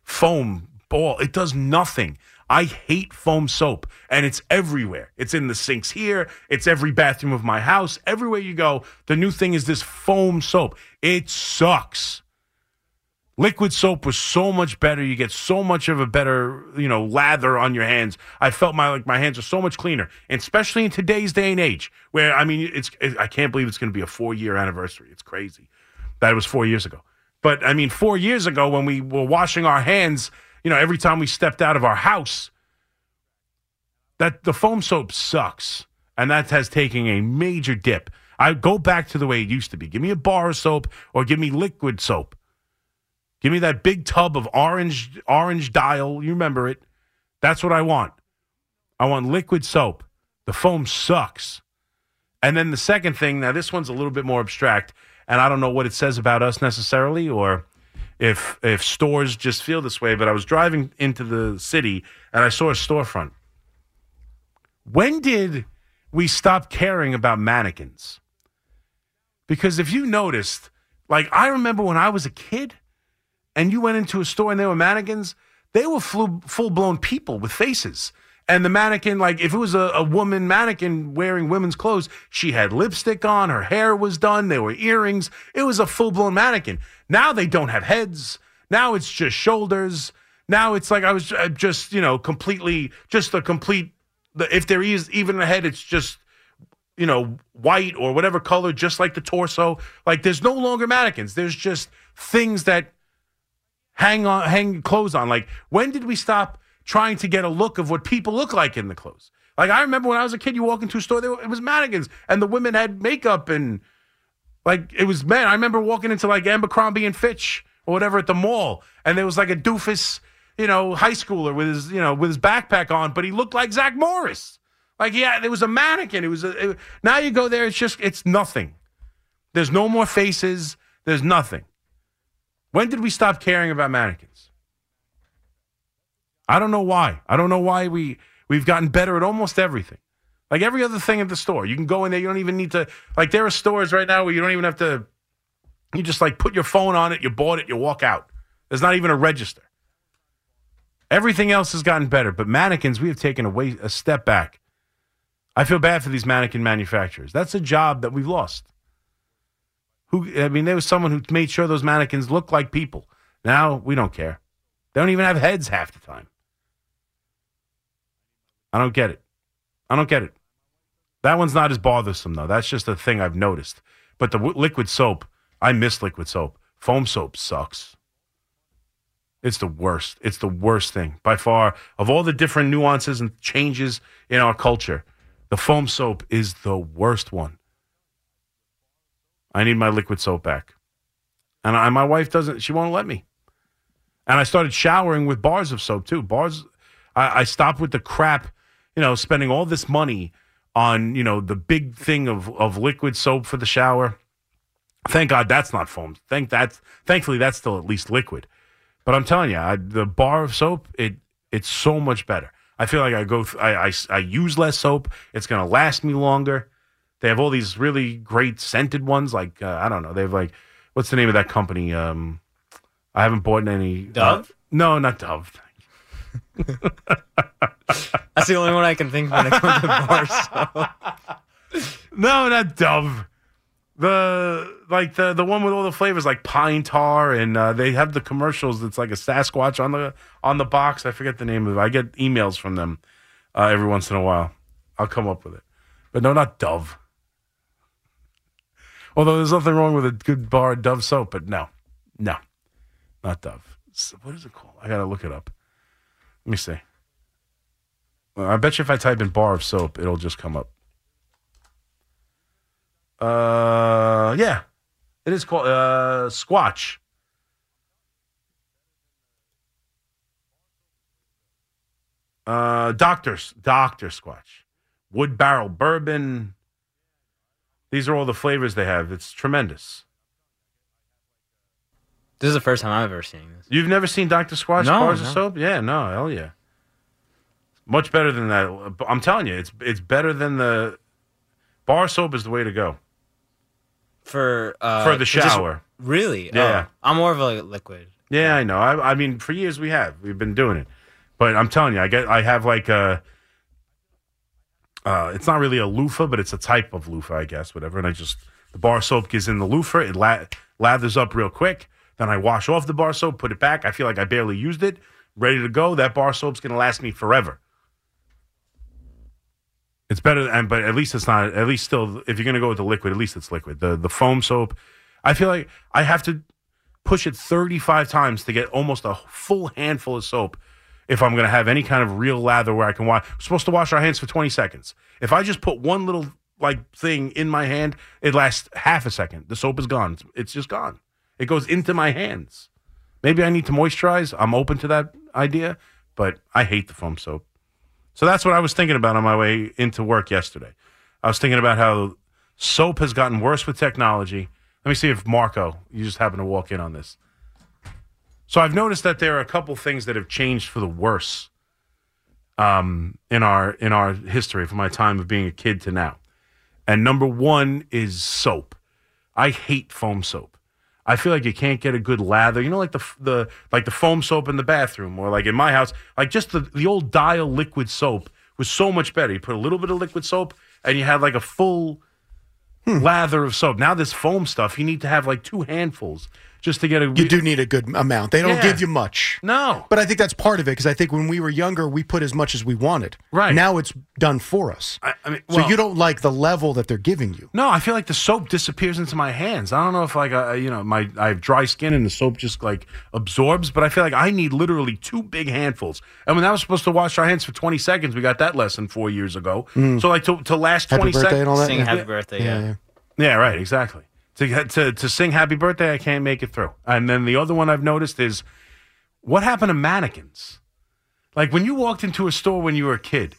foam ball. It does nothing. I hate foam soap, and it's everywhere. It's in the sinks here. It's every bathroom of my house. Everywhere you go, the new thing is this foam soap. It sucks. Liquid soap was so much better. You get so much of a better, you know, lather on your hands. I felt my like my hands are so much cleaner, and especially in today's day and age, where I mean, it's it, I can't believe it's going to be a four year anniversary. It's crazy that it was four years ago. But I mean, four years ago when we were washing our hands, you know, every time we stepped out of our house, that the foam soap sucks, and that has taken a major dip. I go back to the way it used to be. Give me a bar of soap or give me liquid soap. Give me that big tub of orange orange dial. You remember it? That's what I want. I want liquid soap. The foam sucks. And then the second thing, now this one's a little bit more abstract, and I don't know what it says about us necessarily, or if if stores just feel this way. But I was driving into the city and I saw a storefront. When did we stop caring about mannequins? Because if you noticed, like I remember when I was a kid and you went into a store and there were mannequins, they were full blown people with faces. And the mannequin, like if it was a, a woman mannequin wearing women's clothes, she had lipstick on, her hair was done, there were earrings. It was a full blown mannequin. Now they don't have heads. Now it's just shoulders. Now it's like I was uh, just, you know, completely, just a complete, if there is even a head, it's just, you know, white or whatever color, just like the torso. Like there's no longer mannequins. There's just things that hang on, hang clothes on. Like when did we stop trying to get a look of what people look like in the clothes? Like I remember when I was a kid, you walk into a store, were, it was mannequins, and the women had makeup and like it was men. I remember walking into like Abercrombie and Fitch or whatever at the mall, and there was like a doofus, you know, high schooler with his, you know, with his backpack on, but he looked like Zach Morris. Like yeah, there was a mannequin. It was a, it, now you go there, it's just it's nothing. There's no more faces. There's nothing. When did we stop caring about mannequins? I don't know why. I don't know why we we've gotten better at almost everything. Like every other thing at the store, you can go in there. You don't even need to. Like there are stores right now where you don't even have to. You just like put your phone on it. You bought it. You walk out. There's not even a register. Everything else has gotten better, but mannequins we have taken a, way, a step back. I feel bad for these mannequin manufacturers. That's a job that we've lost. Who I mean, there was someone who made sure those mannequins looked like people. Now we don't care. They don't even have heads half the time. I don't get it. I don't get it. That one's not as bothersome though. That's just a thing I've noticed. But the w- liquid soap, I miss liquid soap. Foam soap sucks. It's the worst. It's the worst thing by far of all the different nuances and changes in our culture. The foam soap is the worst one. I need my liquid soap back. And I, my wife doesn't, she won't let me. And I started showering with bars of soap too. Bars, I, I stopped with the crap, you know, spending all this money on, you know, the big thing of, of liquid soap for the shower. Thank God that's not foam. Thank that's, thankfully that's still at least liquid. But I'm telling you, I, the bar of soap, it it's so much better. I feel like I go, th- I, I, I use less soap. It's going to last me longer. They have all these really great scented ones. Like uh, I don't know. They have like what's the name of that company? Um, I haven't bought any. Uh, Dove? Uh, no, not Dove. That's the only one I can think of when it comes to bar soap. no, not Dove. The like the the one with all the flavors like pine tar and uh, they have the commercials that's like a Sasquatch on the on the box. I forget the name of it. I get emails from them uh, every once in a while. I'll come up with it. But no, not Dove. Although there's nothing wrong with a good bar of Dove soap, but no, no, not Dove. What is it called? I gotta look it up. Let me see. I bet you if I type in bar of soap, it'll just come up. Uh, yeah, it is called uh Squatch. Uh, Doctors, Doctor Squatch, Wood Barrel Bourbon. These are all the flavors they have. It's tremendous. This is the first time I've ever seen this. You've never seen Dr. Squatch No, bars of soap? Yeah, no, hell yeah. Much better than that. I'm telling you, it's it's better than the bar soap is the way to go. For uh, For the just- shower. really? Yeah. Oh, I'm more of a liquid. Yeah, I know. I, I mean, for years we have. We've been doing it. But I'm telling you, I get I have like a uh, it's not really a loofah, but it's a type of loofah, I guess, whatever. And I just the bar soap gets in the loofah, it la- lathers up real quick. Then I wash off the bar soap, put it back. I feel like I barely used it. Ready to go. That bar soap's gonna last me forever. It's better, and but at least it's not. At least still, if you're gonna go with the liquid, at least it's liquid. The the foam soap, I feel like I have to push it 35 times to get almost a full handful of soap if I'm going to have any kind of real lather where I can wash. We're supposed to wash our hands for 20 seconds. If I just put one little like thing in my hand, it lasts half a second. The soap is gone. It's just gone. It goes into my hands. Maybe I need to moisturize. I'm open to that idea, but I hate the foam soap. So that's what I was thinking about on my way into work yesterday. I was thinking about how soap has gotten worse with technology. Let me see if Marco, you just happen to walk in on this. So I've noticed that there are a couple things that have changed for the worse um, in our in our history from my time of being a kid to now. And number one is soap. I hate foam soap. I feel like you can't get a good lather. You know, like the the like the foam soap in the bathroom, or like in my house, like just the the old dial liquid soap was so much better. You put a little bit of liquid soap, and you had like a full lather of soap. Now this foam stuff, you need to have like two handfuls just to get a. You do need a good amount. They don't Yeah. give you much. No. But I think that's part of it because I think when we were younger, we put as much as we wanted. Right. Now it's done for us. I, I mean, so you don't like the level that they're giving you. No, I feel like the soap disappears into my hands. I don't know if like uh, you know my I have dry skin and the soap just like absorbs, but I feel like I need literally two big handfuls. And when I was supposed to wash our hands for twenty seconds, we got that lesson four years ago. Mm. So like to to last Happy twenty birthday seconds, and all that? Sing Yeah. happy birthday, yeah. Yeah, right, exactly. To get to to sing happy birthday, I can't make it through. And then the other one I've noticed is what happened to mannequins? Like when you walked into a store when you were a kid,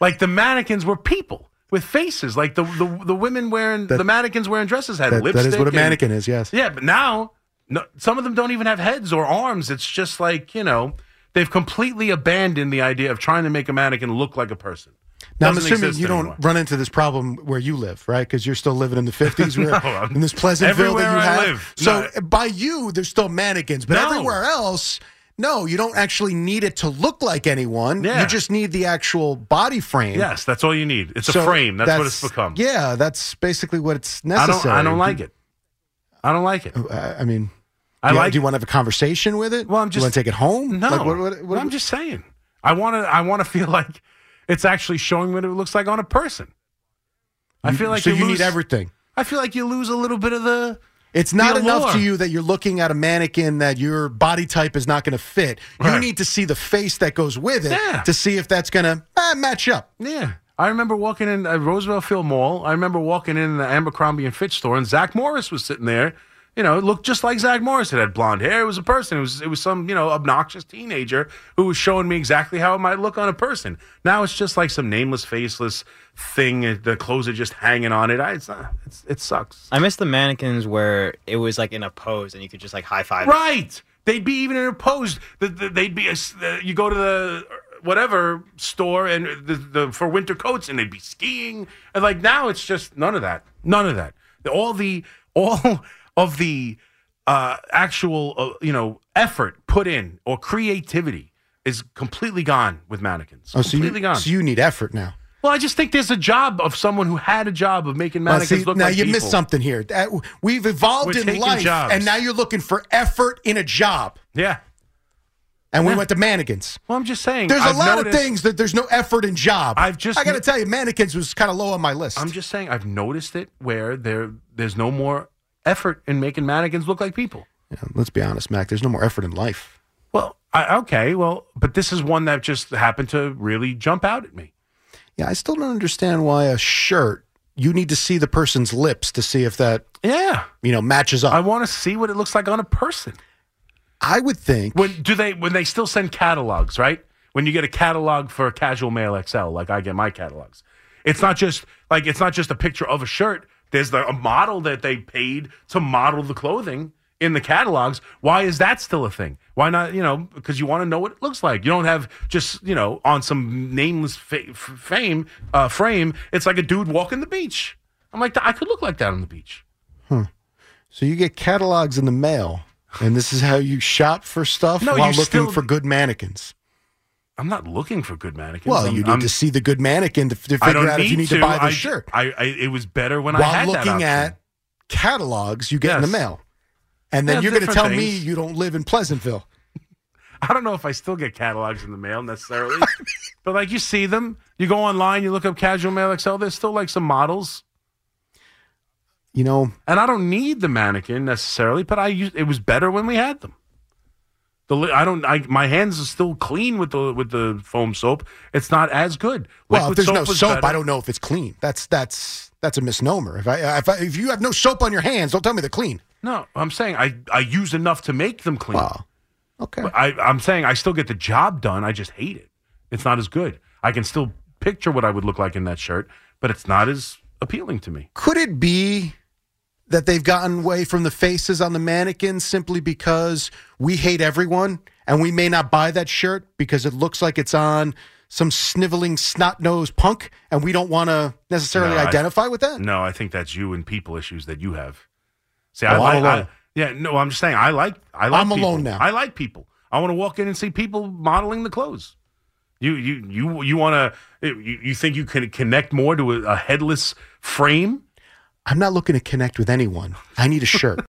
like the mannequins were people with faces. Like the the, the women wearing the mannequins wearing dresses had That- lipstick. that is what a and- mannequin is, yes. Yeah, but now no, some of them don't even have heads or arms. It's just like you know they've completely abandoned the idea of trying to make a mannequin look like a person. Now, I'm assuming you don't anymore. run into this problem where you live, right? Because you're still living in the 50s, where, No, in this Pleasantville that you I have. live. So No. Uh, by you, there's still mannequins, but No. everywhere else, no, you don't actually need it to look like anyone. Yeah. You just need the actual body frame. Yes, that's all you need. It's So a frame. That's, what it's become. Yeah, that's basically what it's I necessary. don't. I don't like it. I don't like it. Oh, I I mean, I do you, like- do you want to have a conversation with it? Well, I'm Do you just- want to take it home? No, Like, what, what, what, I'm just saying. I want to. I want to feel like it's actually showing what it looks like on a person. I feel like so you, lose, need everything. I feel like you lose a little bit of the. It's not the enough to you that you're looking at a mannequin that your body type is not going to fit. You Right. need to see the face that goes with it Yeah. to see if that's going to uh, match up. Yeah, I remember walking in uh, Roosevelt Field Mall. I remember walking in the Abercrombie and Fitch store, and Zach Morris was sitting there. You know, it looked just like Zach Morris. It had blonde hair. It was a person. It was it was some you know obnoxious teenager who was showing me exactly how it might look on a person. Now it's just like some nameless, faceless thing. uh, The clothes are just hanging on it. I, it's not. It's, it sucks. I miss the mannequins where it was like in a pose and you could just like high five. Right. They'd be even in a pose. The- the- They'd be. A, you go to the whatever store and the, the for winter coats and they'd be skiing and like now it's just none of that. None of that. All the all of the uh, actual uh, you know effort put in or creativity is completely gone with mannequins. Oh, so you, gone. So you need effort now. Well, I just think there's a job of someone who had a job of making Well, mannequins see, look now like you people. missed something here. That- We've evolved We're in life, jobs. and now you're looking for effort in a job. Yeah. And we Yeah. went to mannequins. Well, I'm just saying. There's I've a lot of things that there's no effort in job. I've just I got to tell you, mannequins was kind of low on my list. I'm just saying I've noticed it where there there's no more effort in making mannequins look like people. Yeah, let's be honest, Mac. There's no more effort in life. Well, I, okay, well, but this is one that just happened to really jump out at me. Yeah, I still don't understand why a shirt you need to see the person's lips to see if that Yeah, you know matches up. I want to see what it looks like on a person. I would think When do they when they still send catalogs, right? When you get a catalog for a casual male XL, like I get my catalogs, it's not just like it's not just a picture of a shirt. There's the, a model that they paid to model the clothing in the catalogs. Why is that still a thing? Why not? You know, because you want to know what it looks like. You don't have just you know on some nameless fa- fame uh, frame. It's like a dude walking the beach. I'm like, I could look like that on the beach. so. You get catalogs in the mail, and this is how you shop for stuff No, while looking still- for good mannequins. I'm not looking for good mannequins. Well, I'm- you need I'm- to see the good mannequin to, to figure out if you need to, buy the I, shirt. I, I it was better when I While had that looking at catalogs you get in the mail, and then Yeah, you're going to tell me you don't live in Pleasantville. I don't know if I still get catalogs in the mail necessarily, but like you see them, you go online, you look up casual male XL. There's still like some models, You know, and I don't need the mannequin necessarily, but I use it was better when we had them. The I don't I my hands are still clean with the with the foam soap. It's not as good. well, if there's no soap, better. I don't know if it's clean. That's that's that's a misnomer. If I if, I, if you have no soap on your hands, don't tell me they're clean. No, I'm saying I I use enough to make them clean. Wow. Okay. But I, I'm saying I still get the job done. I just hate it. It's not as good. I can still picture what I would look like in that shirt, but it's not as appealing to me. Could it be that they've gotten away from the faces on the mannequins simply because we hate everyone and we may not buy that shirt because it looks like it's on some sniveling snot nosed punk and we don't want to necessarily No, I- identify with that? No, I think that's you and people issues that you have. See, Oh, I like. I, yeah, no, I'm just saying I like. I like. I'm people. alone now. I like people. I want to walk in and see people modeling the clothes. You, you, you, you want to? You, you think you can connect more to a, a headless frame? I'm not looking to connect with anyone. I need a shirt.